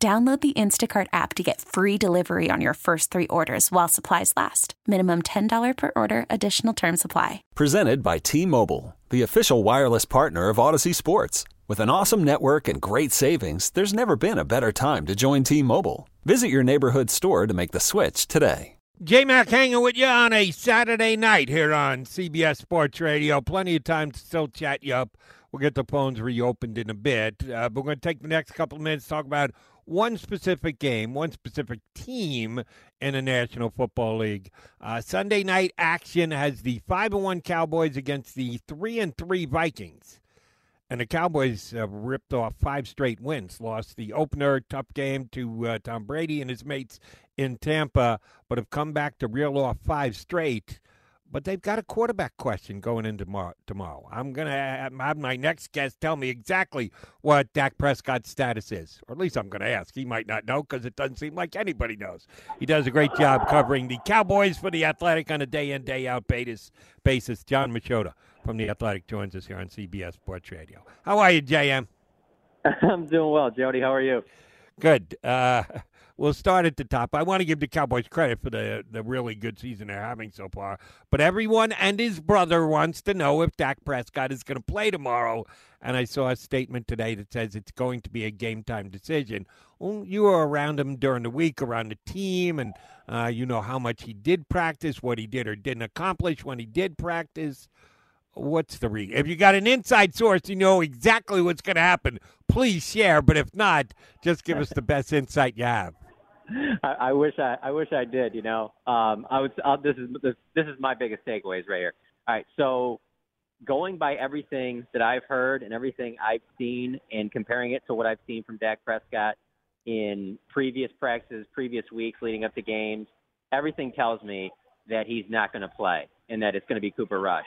Download the Instacart app to get free delivery on your first three orders while supplies last. Minimum $10 per order, additional term supply. Presented by T Mobile, the official wireless partner of Audacy Sports. With an awesome network and great savings, there's never been a better time to join T Mobile. Visit your neighborhood store to make the switch today. J Mac hanging with you on a Saturday night here on CBS Sports Radio. Plenty of time to still chat you up. We'll get the phones reopened in a bit. Uh, but we're going to take the next couple of minutes to talk about one specific game, one specific team in the National Football League. Uh, Sunday night action has the five and one Cowboys against the three and three Vikings. And the Cowboys ripped off five straight wins. Lost the opener, tough game to uh, Tom Brady and his mates in Tampa, but have come back to reel off five straight but they've got a quarterback question going into tomorrow. I'm going to have my next guest tell me exactly what Dak Prescott's status is, or at least I'm going to ask. He might not know because it doesn't seem like anybody knows. He does a great job covering the Cowboys for the Athletic on a day in, day out basis. basis. Jon Machota from the Athletic joins us here on CBS Sports Radio. How are you, JM? I'm doing well, Jody. How are you? Good. Uh, we'll start at the top. I want to give the Cowboys credit for the the really good season they're having so far. But everyone and his brother wants to know if Dak Prescott is going to play tomorrow. And I saw a statement today that says it's going to be a game time decision. Well, you were around him during the week, around the team, and uh, you know how much he did practice, what he did or didn't accomplish when he did practice. What's the read? If you got an inside source, you know exactly what's going to happen. Please share, but if not, just give us the best insight you have. I, I wish I, I wish I did. You know, um, I would. I'll, this is this, this is my biggest takeaways right here. All right, so going by everything that I've heard and everything I've seen, and comparing it to what I've seen from Dak Prescott in previous practices, previous weeks leading up to games, everything tells me that he's not going to play and that it's going to be Cooper Rush.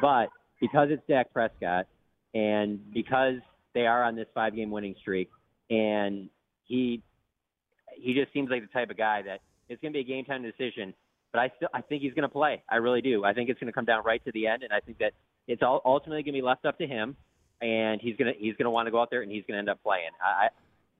But because it's Dak Prescott and because they are on this five-game winning streak, and he he just seems like the type of guy that it's going to be a game time decision. But I still I think he's going to play. I really do. I think it's going to come down right to the end, and I think that it's all ultimately going to be left up to him. And he's gonna he's gonna want to go out there and he's gonna end up playing. I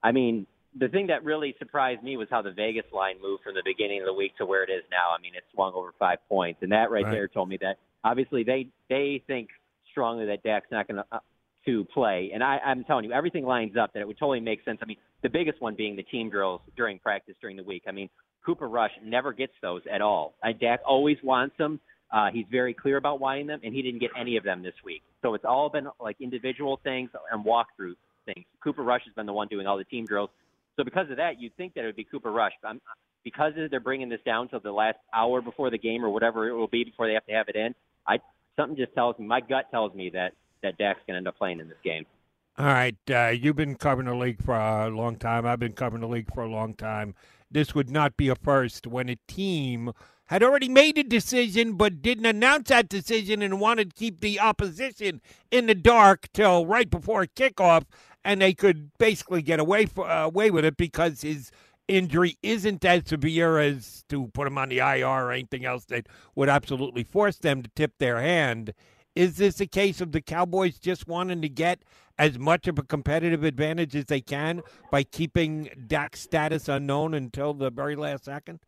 I mean the thing that really surprised me was how the Vegas line moved from the beginning of the week to where it is now. I mean, it swung over five points, and that right, right. there told me that obviously they they think strongly that Dak's not going to uh, to play. And I, I'm telling you, everything lines up that it would totally make sense. I mean, the biggest one being the team drills during practice during the week. I mean, Cooper Rush never gets those at all. Dak always wants them. Uh, he's very clear about wanting them, and he didn't get any of them this week. So it's all been like individual things and walkthrough things. Cooper Rush has been the one doing all the team drills. So because of that, you'd think that it would be Cooper Rush. I'm, because they're bringing this down to the last hour before the game or whatever it will be before they have to have it in, I something just tells me, my gut tells me that that Dak's going to end up playing in this game. All right, uh, you've been covering the league for a long time. I've been covering the league for a long time. This would not be a first when a team had already made a decision but didn't announce that decision and wanted to keep the opposition in the dark till right before kickoff, and they could basically get away for, uh, away with it because his injury isn't as severe as to put him on the IR or anything else that would absolutely force them to tip their hand. Is this a case of the Cowboys just wanting to get as much of a competitive advantage as they can by keeping Dak's status unknown until the very last second?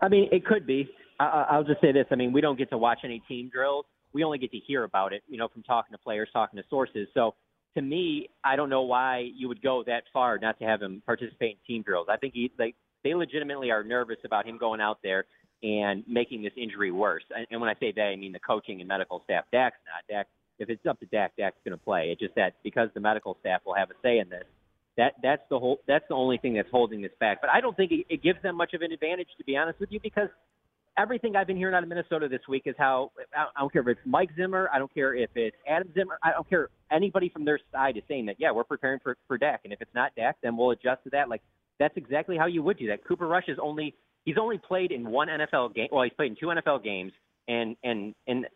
I mean, it could be. I, will just say this. I mean, we don't get to watch any team drills. We only get to hear about it, you know, from talking to players, talking to sources. So to me, I don't know why you would go that far not to have him participate in team drills. I think he, they, they legitimately are nervous about him going out there and making this injury worse. And when I say they, I mean the coaching and medical staff. Dak's not. Dak, if it's up to Dak, Dak's going to play. It's just that because the medical staff will have a say in this, that that's the whole that's the only thing that's holding this back. But I don't think it, it gives them much of an advantage, to be honest with you, because everything I've been hearing out of Minnesota this week is how I don't care if it's Mike Zimmer, I don't care if it's Adam Zimmer, I don't care anybody from their side is saying that yeah we're preparing for for Dak, and if it's not Dak, then we'll adjust to that. Like that's exactly how you would do that. Cooper Rush is only he's only played in one NFL game. Well, he's played in two NFL games, and and and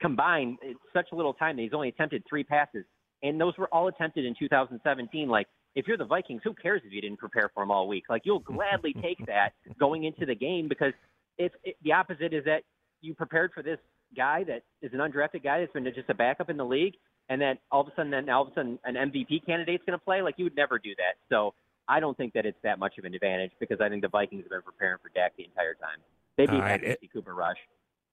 combined, it's such a little time that he's only attempted three passes, and those were all attempted in 2017. Like, if you're the Vikings, who cares if you didn't prepare for him all week? Like, you'll gladly take that going into the game because if it, the opposite is that you prepared for this guy that is an undrafted guy that's been just a backup in the league, and then all of a sudden, then all of a sudden, an MVP candidate's going to play. Like, you would never do that. So. I don't think that it's that much of an advantage because I think the Vikings have been preparing for Dak the entire time. They'd be happy to see Cooper Rush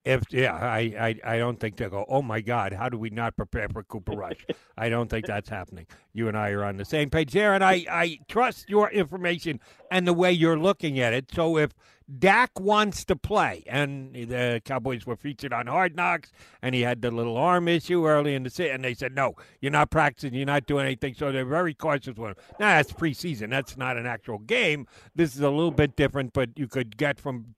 if yeah, I, I I don't think they'll go. Oh my God, how do we not prepare for Cooper Rush? I don't think that's happening. You and I are on the same page there, and I I trust your information and the way you're looking at it. So if Dak wants to play, and the Cowboys were featured on Hard Knocks, and he had the little arm issue early in the season, and they said no, you're not practicing, you're not doing anything. So they're very cautious with him. Now that's preseason. That's not an actual game. This is a little bit different, but you could get from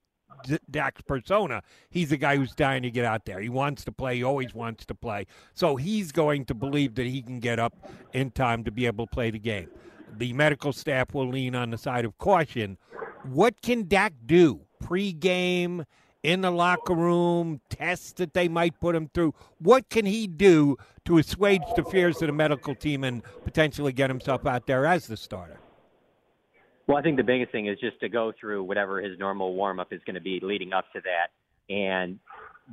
Dak's persona. He's the guy who's dying to get out there. He wants to play. He always wants to play. So he's going to believe that he can get up in time to be able to play the game. The medical staff will lean on the side of caution. What can Dak do pre-game? in the locker room, tests that they might put him through. What can he do to assuage the fears of the medical team and potentially get himself out there as the starter? Well, I think the biggest thing is just to go through whatever his normal warm up is going to be leading up to that, and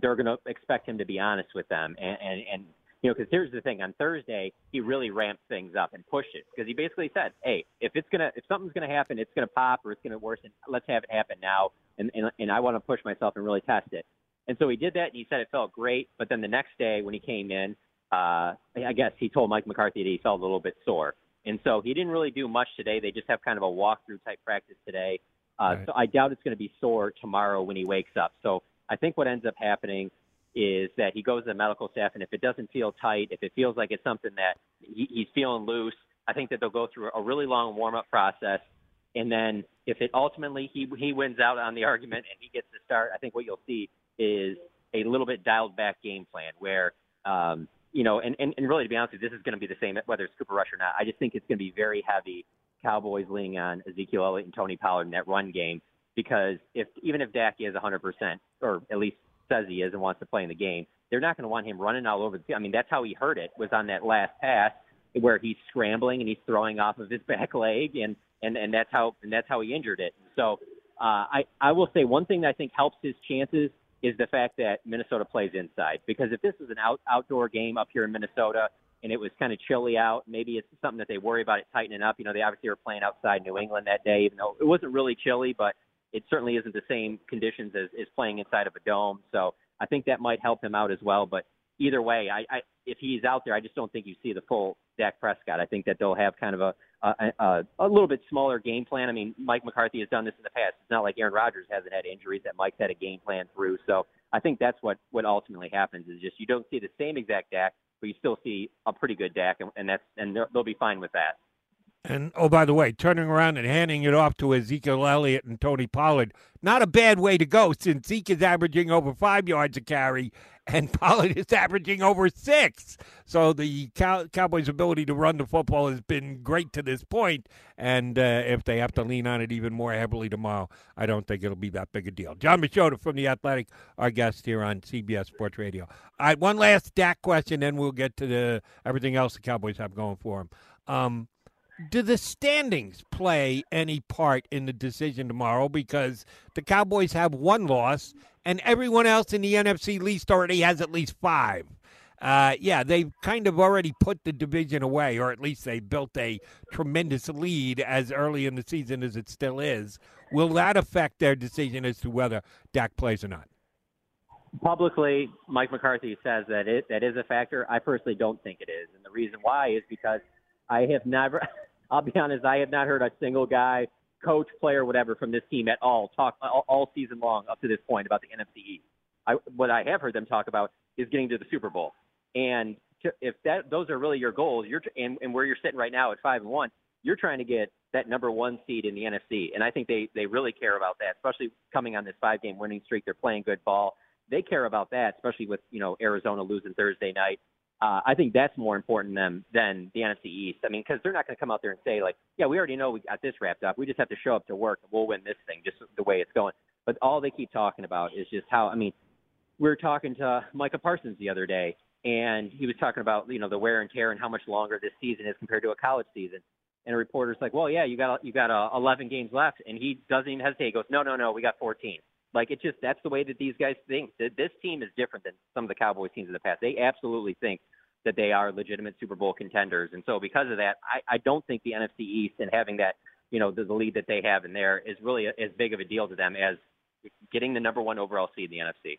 they're going to expect him to be honest with them. And and, and you know, because here's the thing: on Thursday, he really ramped things up and pushed it because he basically said, "Hey, if it's gonna, if something's gonna happen, it's gonna pop or it's gonna worsen. Let's have it happen now." And and, and I want to push myself and really test it. And so he did that, and he said it felt great. But then the next day, when he came in, uh, I guess he told Mike McCarthy that he felt a little bit sore. And so he didn't really do much today. They just have kind of a walkthrough type practice today. Uh, right. So I doubt it's going to be sore tomorrow when he wakes up. So I think what ends up happening is that he goes to the medical staff, and if it doesn't feel tight, if it feels like it's something that he, he's feeling loose, I think that they'll go through a really long warm up process. And then if it ultimately he he wins out on the argument and he gets to start, I think what you'll see is a little bit dialed back game plan where um, you know, and, and, and really, to be honest with you, this is going to be the same whether it's Cooper Rush or not. I just think it's going to be very heavy Cowboys leaning on Ezekiel Elliott and Tony Pollard in that run game because if even if Dak is 100%, or at least says he is and wants to play in the game, they're not going to want him running all over the field. I mean, that's how he hurt it was on that last pass where he's scrambling and he's throwing off of his back leg, and and and that's how and that's how he injured it. So uh, I I will say one thing that I think helps his chances is the fact that Minnesota plays inside. Because if this is an out, outdoor game up here in Minnesota and it was kind of chilly out, maybe it's something that they worry about it tightening up. You know, they obviously were playing outside New England that day, even though it wasn't really chilly, but it certainly isn't the same conditions as, as playing inside of a dome. So I think that might help him out as well. But either way, I, I if he's out there, I just don't think you see the full Dak Prescott. I think that they'll have kind of a a, a a little bit smaller game plan. I mean, Mike McCarthy has done this in the past. It's not like Aaron Rodgers hasn't had injuries that Mike's had a game plan through. So I think that's what what ultimately happens is just you don't see the same exact Dak, but you still see a pretty good Dak, and, and that's and they'll be fine with that. And oh, by the way, turning around and handing it off to Ezekiel Elliott and Tony Pollard, not a bad way to go since Zeke is averaging over five yards a carry and Pollard is averaging over six. So the Cow- Cowboys' ability to run the football has been great to this point, and uh, if they have to lean on it even more heavily tomorrow, I don't think it'll be that big a deal. Jon Machota from the Athletic, our guest here on CBS Sports Radio. All right, one last Dak question, then we'll get to the everything else the Cowboys have going for them. Um, do the standings play any part in the decision tomorrow? Because the Cowboys have one loss, and everyone else in the NFC least already has at least five. Uh, yeah, they've kind of already put the division away, or at least they built a tremendous lead as early in the season as it still is. Will that affect their decision as to whether Dak plays or not? Publicly, Mike McCarthy says that it that is a factor. I personally don't think it is, and the reason why is because I have never. I'll be honest. I have not heard a single guy, coach, player, whatever, from this team at all talk all, all season long up to this point about the NFC East. I, what I have heard them talk about is getting to the Super Bowl. And to, if that those are really your goals, you're and, and where you're sitting right now at five and one, you're trying to get that number one seed in the NFC. And I think they they really care about that, especially coming on this five game winning streak. They're playing good ball. They care about that, especially with you know Arizona losing Thursday night uh, I think that's more important than than the NFC East. I mean, because they're not going to come out there and say like, yeah, we already know we got this wrapped up. We just have to show up to work and we'll win this thing, just the way it's going. But all they keep talking about is just how. I mean, we were talking to Micah Parsons the other day, and he was talking about you know the wear and tear and how much longer this season is compared to a college season. And a reporter's like, well, yeah, you got you got uh, 11 games left, and he doesn't even hesitate. He goes, no, no, no, we got 14. Like it's just that's the way that these guys think. That This team is different than some of the Cowboys teams in the past. They absolutely think that they are legitimate Super Bowl contenders, and so because of that, I, I don't think the NFC East and having that you know the, the lead that they have in there is really a, as big of a deal to them as getting the number one overall seed in the NFC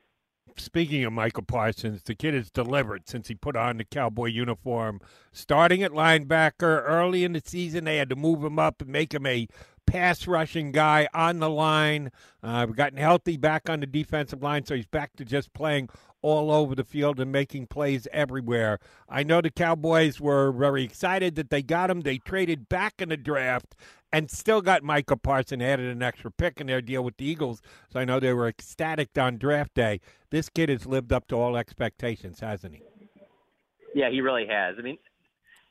speaking of Micah Parsons, the kid has delivered since he put on the Cowboy uniform. Starting at linebacker early in the season, they had to move him up and make him a pass rushing guy on the line. Uh, we've gotten healthy back on the defensive line, so he's back to just playing all over the field and making plays everywhere. I know the Cowboys were very excited that they got him. They traded back in the draft and still got Micah Parson added an extra pick in their deal with the Eagles. So I know they were ecstatic on draft day. This kid has lived up to all expectations, hasn't he? Yeah, he really has. I mean,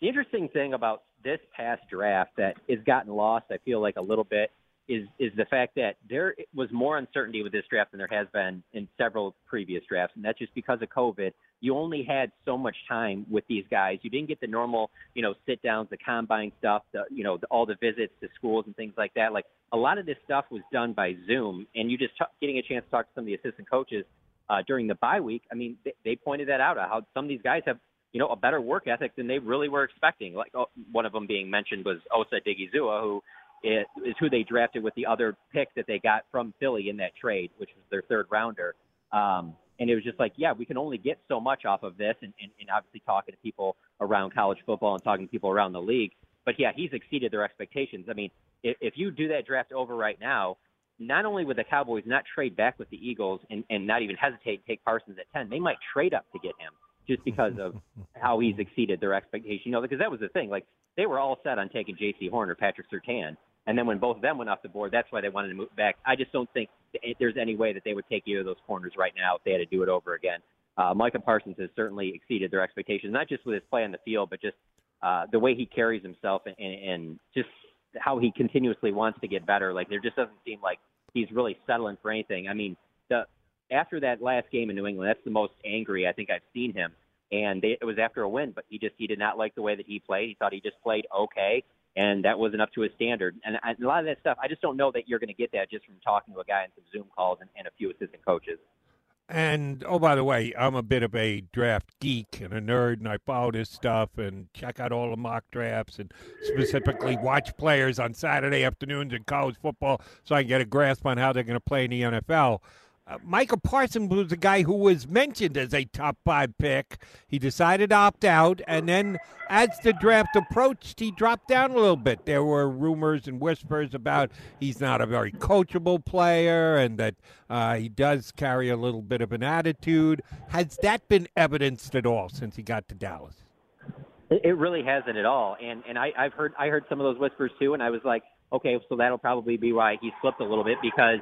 the interesting thing about this past draft that has gotten lost, I feel like a little bit, is is the fact that there was more uncertainty with this draft than there has been in several previous drafts, and that's just because of COVID. You only had so much time with these guys. You didn't get the normal, you know, sit downs, the combine stuff, the you know, the, all the visits to schools and things like that. Like a lot of this stuff was done by Zoom, and you just t- getting a chance to talk to some of the assistant coaches uh, during the bye week. I mean, they, they pointed that out how some of these guys have you know, a better work ethic than they really were expecting. Like oh, one of them being mentioned was Osa Odighizuwa, who is, is who they drafted with the other pick that they got from Philly in that trade, which was their third rounder. Um, and it was just like, yeah, we can only get so much off of this, and, and, and obviously talking to people around college football and talking to people around the league. But yeah, he's exceeded their expectations. I mean, if, if you do that draft over right now, not only would the Cowboys not trade back with the Eagles and, and not even hesitate to take Parsons at 10, they might trade up to get him just because of how he's exceeded their expectation. You know, because that was the thing. Like they were all set on taking Jaycee Horn or Patrick Surtain, and then when both of them went off the board, that's why they wanted to move back. I just don't think there's any way that they would take either of those corners right now if they had to do it over again. Uh, Micah Parsons has certainly exceeded their expectations, not just with his play on the field, but just uh, the way he carries himself and, and just how he continuously wants to get better. Like there just doesn't seem like he's really settling for anything. I mean, the after that last game in New England, that's the most angry I think I've seen him. And they, it was after a win, but he just he did not like the way that he played. He thought he just played okay and that wasn't up to his standard. And, and a lot of that stuff, I just don't know that you're going to get that just from talking to a guy in some Zoom calls and, and a few assistant coaches. And oh, by the way, I'm a bit of a draft geek and a nerd, and I follow this stuff and check out all the mock drafts and specifically watch players on Saturday afternoons in college football so I can get a grasp on how they're going to play in the NFL. Uh, Micah Parsons was a guy who was mentioned as a top five pick. He decided to opt out, and then as the draft approached, he dropped down a little bit. There were rumors and whispers about he's not a very coachable player and that uh, he does carry a little bit of an attitude. Has that been evidenced at all since he got to Dallas? It really hasn't at all, and and I, I've heard I heard some of those whispers too, and I was like, okay, so that'll probably be why he slipped a little bit because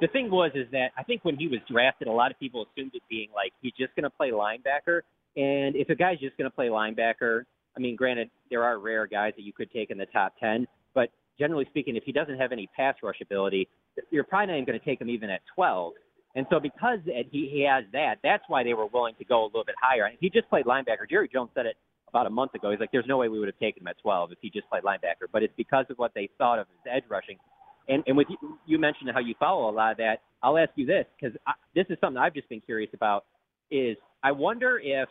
the thing was is that I think when he was drafted, a lot of people assumed it being like he's just going to play linebacker. And if a guy's just going to play linebacker, I mean, granted, there are rare guys that you could take in the top 10, but generally speaking, if he doesn't have any pass rush ability, you're probably not even going to take him even at 12. And so because he, has that, that's why they were willing to go a little bit higher. He just played linebacker, Jerry Jones said it about a month ago. He's like, there's no way we would have taken him at 12 if he just played linebacker. But it's because of what they thought of his edge rushing and, and with you, you mentioned how you follow a lot of that. I'll ask you this because this is something I've just been curious about. Is I wonder if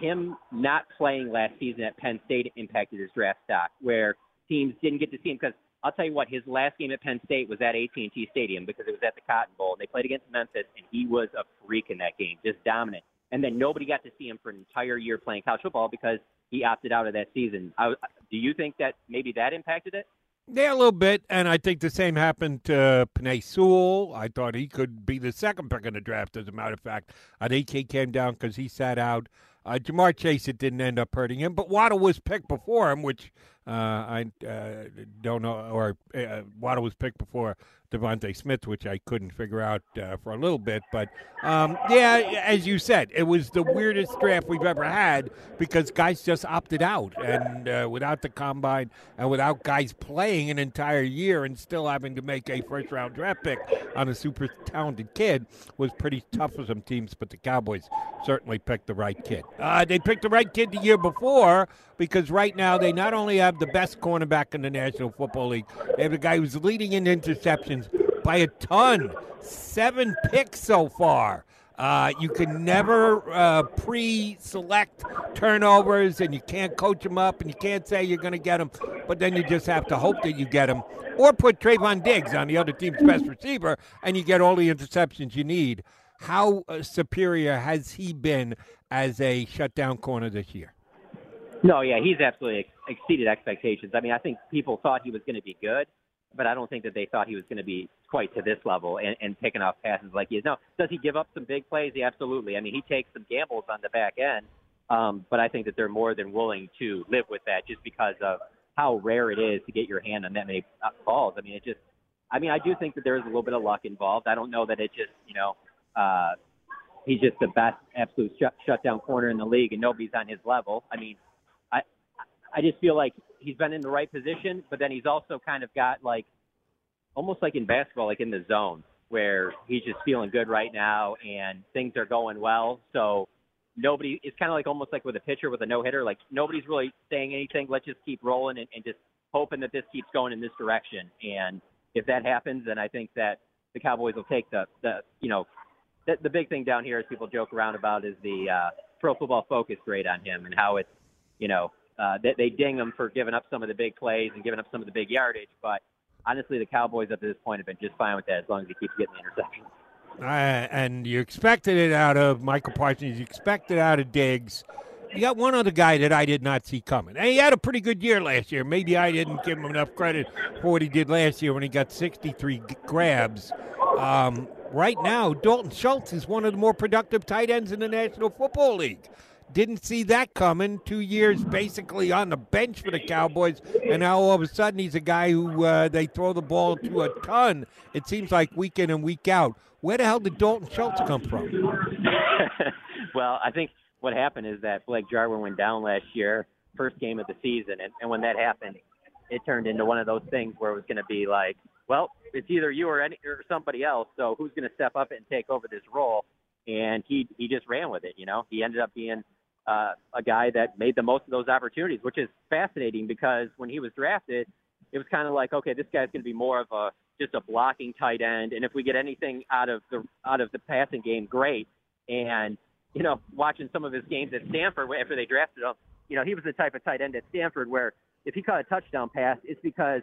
him not playing last season at Penn State impacted his draft stock, where teams didn't get to see him. Because I'll tell you what, his last game at Penn State was at AT&T Stadium because it was at the Cotton Bowl. They played against Memphis, and he was a freak in that game, just dominant. And then nobody got to see him for an entire year playing college football because he opted out of that season. I, do you think that maybe that impacted it? Yeah, a little bit, and I think the same happened to Penei Sewell. I thought he could be the second pick in the draft. As a matter of fact, I think he came down because he sat out. Uh, Ja'Marr Chase, it didn't end up hurting him, but Waddle was picked before him, which Uh, I uh, don't know, or uh, Waddle was picked before DeVonta Smith, which I couldn't figure out uh, for a little bit. But um, yeah, as you said, it was the weirdest draft we've ever had because guys just opted out, and uh, without the combine and without guys playing an entire year and still having to make a first round draft pick on a super talented kid was pretty tough for some teams. But the Cowboys certainly picked the right kid. Uh, they picked the right kid the year before because right now they not only have the best cornerback in the National Football League, they have the guy who's leading in interceptions by a ton. Seven picks so far. Uh, you can never uh, pre-select turnovers, and you can't coach them up, and you can't say you're going to get them. But then you just have to hope that you get them, or put Trevon Diggs on the other team's best receiver, and you get all the interceptions you need. How uh, superior has he been as a shutdown corner this year? No, yeah, he's absolutely exceeded expectations. I mean, I think people thought he was going to be good, but I don't think that they thought he was going to be quite to this level and, and picking off passes like he is. Now, does he give up some big plays? Yeah, absolutely. I mean, he takes some gambles on the back end, um, but I think that they're more than willing to live with that just because of how rare it is to get your hand on that many uh, balls. I mean, it just, I mean, I do think that there is a little bit of luck involved. I don't know that it just, you know, uh, he's just the best absolute shut, shutdown corner in the league, and nobody's on his level. I mean, I just feel like he's been in the right position, but then he's also kind of got like almost like in basketball, like in the zone where he's just feeling good right now and things are going well. So nobody, it's kind of like almost like with a pitcher with a no hitter, like nobody's really saying anything. Let's just keep rolling and, and just hoping that this keeps going in this direction. And if that happens, then I think that the Cowboys will take the, the you know, the, the big thing down here, as people joke around about, is the uh, Pro Football Focus grade on him and how it's, you know, uh, they, ding him for giving up some of the big plays and giving up some of the big yardage, but honestly, the Cowboys up to this point have been just fine with that as long as he keeps getting the interceptions. Uh, and you expected it out of Micah Parsons. You expected it out of Diggs. You got one other guy that I did not see coming. And he had a pretty good year last year. Maybe I didn't give him enough credit for what he did last year when he got 63 grabs. Um, right now, Dalton Schultz is one of the more productive tight ends in the National Football League. Didn't see that coming. Two years basically on the bench for the Cowboys, and now all of a sudden he's a guy who uh, they throw the ball to a ton. It seems like week in and week out. Where the hell did Dalton Schultz come from? well, I think what happened is that Blake Jarwin went down last year, first game of the season, and, and when that happened, it turned into one of those things where it was going to be like, well, it's either you or any or somebody else. So who's going to step up and take over this role? And he he just ran with it. You know, he ended up being uh, a guy that made the most of those opportunities, which is fascinating because when he was drafted, it was kind of like, okay, this guy's going to be more of a just a blocking tight end, and if we get anything out of the out of the passing game, great. And you know, watching some of his games at Stanford after they drafted him, you know, he was the type of tight end at Stanford where if he caught a touchdown pass, it's because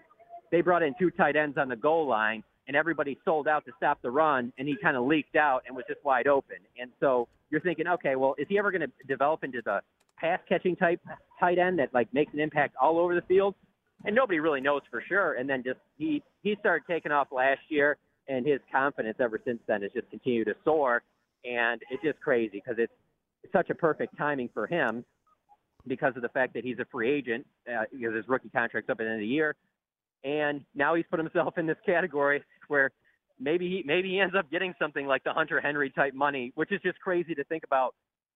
they brought in two tight ends on the goal line and everybody sold out to stop the run, and he kind of leaked out and was just wide open. And so you're thinking, okay, well, is he ever going to develop into the pass catching type tight end that like makes an impact all over the field? And nobody really knows for sure. And then just he he started taking off last year, and his confidence ever since then has just continued to soar. And it's just crazy because it's, it's such a perfect timing for him because of the fact that he's a free agent uh, because his rookie contract's up at the end of the year and now he's put himself in this category where maybe he maybe he ends up getting something like the Hunter Henry type money, which is just crazy to think about.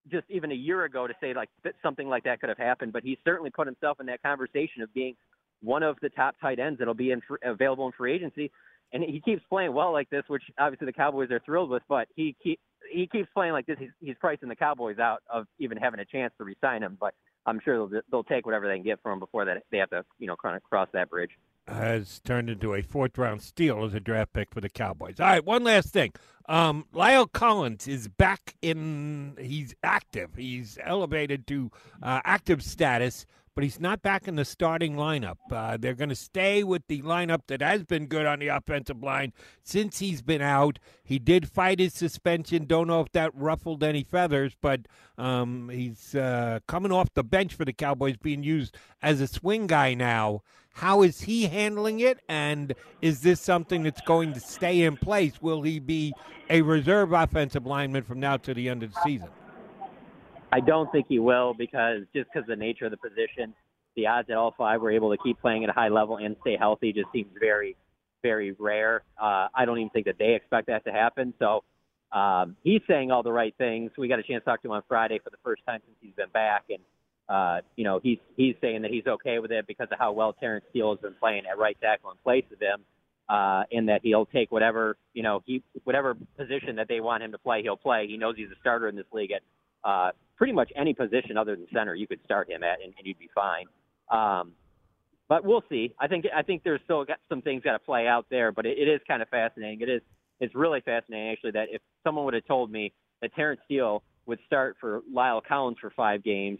Just even a year ago to say like something like that could have happened, but he certainly put himself in that conversation of being one of the top tight ends that'll be in available in free agency. And he keeps playing well like this, which obviously the Cowboys are thrilled with. But he keep, he keeps playing like this. He's, he's pricing the Cowboys out of even having a chance to resign him. But I'm sure they'll, they'll take whatever they can get from him before that they have to you know kind of cross that bridge has turned into a fourth round steal as a draft pick for the Cowboys. All right, one last thing. Um, La'el Collins is back in, he's active. He's elevated to uh, active status, but he's not back in the starting lineup. Uh, they're going to stay with the lineup that has been good on the offensive line since he's been out. He did fight his suspension. Don't know if that ruffled any feathers, but um, he's uh, coming off the bench for the Cowboys, being used as a swing guy now. How is he handling it? And is this something that's going to stay in place? Will he be a reserve offensive lineman from now to the end of the season? I don't think he will because just because the nature of the position, the odds that all five were able to keep playing at a high level and stay healthy just seems very, very rare. Uh, I don't even think that they expect that to happen. So um, he's saying all the right things. We got a chance to talk to him on Friday for the first time since he's been back, and uh, you know he's he's saying that he's okay with it because of how well Terence Steele has been playing at right tackle in place of him, uh, and that he'll take whatever you know he whatever position that they want him to play, he'll play. He knows he's a starter in this league at uh, pretty much any position other than center. You could start him at, and, and you'd be fine. Um, but we'll see. I think I think there's still got some things got to play out there, but it, it is kind of fascinating. It is it's really fascinating actually that if someone would have told me that Terence Steele would start for La'el Collins for five games,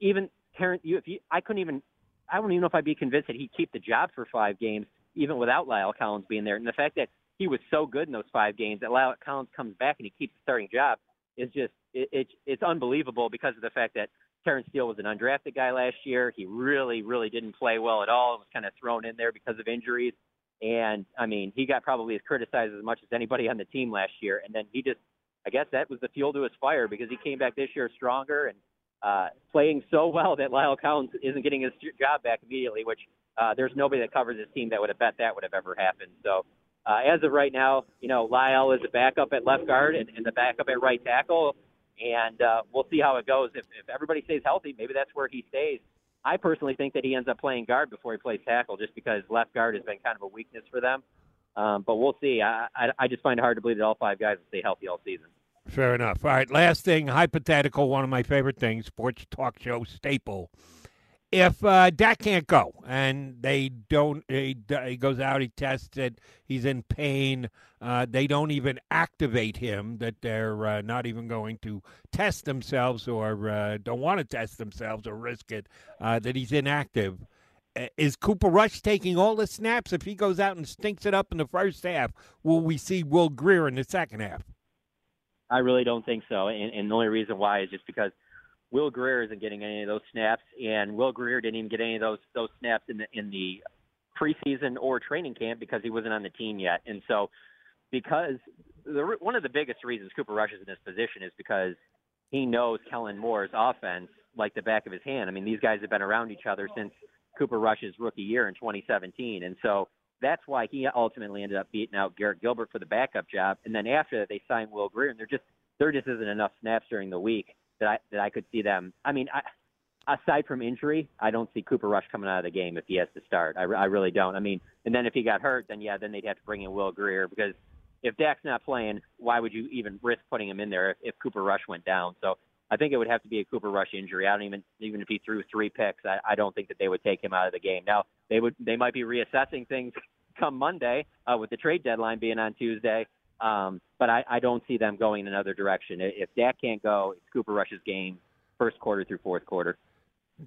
even Terence, you, if you, I couldn't even, I don't even know if I'd be convinced that he'd keep the job for five games, even without La'el Collins being there. And the fact that he was so good in those five games that La'el Collins comes back and he keeps the starting job is just, it, it, it's unbelievable because of the fact that Terence Steele was an undrafted guy last year. He really, really didn't play well at all. It was kind of thrown in there because of injuries. And I mean, he got probably as criticized as much as anybody on the team last year. And then he just, I guess that was the fuel to his fire because he came back this year stronger and uh, playing so well that La'el Collins isn't getting his job back immediately, which uh, there's nobody that covers his team that would have bet that would have ever happened. So uh, as of right now, you know, Lyle is a backup at left guard and, and the backup at right tackle. And uh, we'll see how it goes. If, if everybody stays healthy, maybe that's where he stays. I personally think that he ends up playing guard before he plays tackle, just because left guard has been kind of a weakness for them. Um, but we'll see. I, I, I just find it hard to believe that all five guys will stay healthy all season. Fair enough. All right, last thing, hypothetical, one of my favorite things, sports talk show staple if uh, Dak can't go and they don't, he, he, goes out, he tests it, he's in pain, uh, they don't even activate him, that they're uh, not even going to test themselves or uh, don't want to test themselves or risk it, uh, that he's inactive. Is Cooper Rush taking all the snaps? If he goes out and stinks it up in the first half, will we see Will Grier in the second half? I really don't think so. And, and the only reason why is just because Will Grier isn't getting any of those snaps, and Will Grier didn't even get any of those those snaps in the in the preseason or training camp because he wasn't on the team yet. And so, because the one of the biggest reasons Cooper Rush is in this position is because he knows Kellen Moore's offense like the back of his hand. I mean, these guys have been around each other since Cooper Rush's rookie year in 2017, and so that's why he ultimately ended up beating out Garrett Gilbert for the backup job. And then after that, they signed Will Grier, and there just there just isn't enough snaps during the week that I that I could see them. I mean, I, aside from injury, I don't see Cooper Rush coming out of the game if he has to start. I, I really don't. I mean, and then if he got hurt, then yeah, then they'd have to bring in Will Grier because if Dak's not playing, why would you even risk putting him in there if, if Cooper Rush went down? So I think it would have to be a Cooper Rush injury. I don't even even if he threw three picks, I, I don't think that they would take him out of the game. Now they would they might be reassessing things come Monday uh, with the trade deadline being on Tuesday. Um, but I, I don't see them going in another direction. If Dak can't go, it's Cooper Rush's game, first quarter through fourth quarter.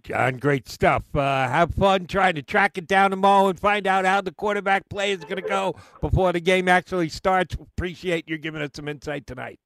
Jon, great stuff. Uh, have fun trying to track it down tomorrow and find out how the quarterback play is going to go before the game actually starts. Appreciate you giving us some insight tonight.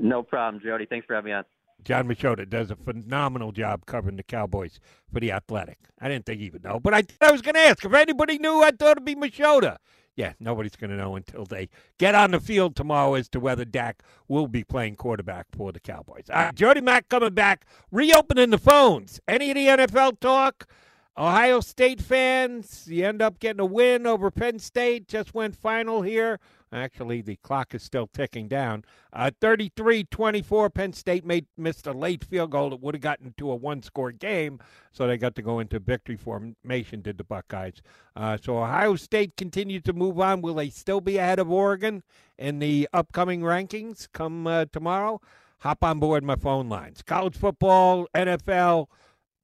No problem, Jody. Thanks for having me on. Jon Machota does a phenomenal job covering the Cowboys for the Athletic. I didn't think he would know, but I, I was going to ask if anybody knew. I thought it'd be Machota yeah, nobody's going to know until they get on the field tomorrow as to whether Dak will be playing quarterback for the Cowboys. All right, Jody Mac coming back, reopening the phones. Any of the NFL talk? Ohio State fans, you end up getting a win over Penn State. Just went final here. Actually, the clock is still ticking down. Uh, 33 24, Penn State made, missed a late field goal that would have gotten to a one score game, so they got to go into victory formation, did the Buckeyes. Uh, so Ohio State continued to move on. Will they still be ahead of Oregon in the upcoming rankings come uh, tomorrow? Hop on board my phone lines. College football, NFL,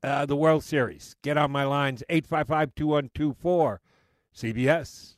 uh, the World Series. Get on my lines 855 2124 CBS.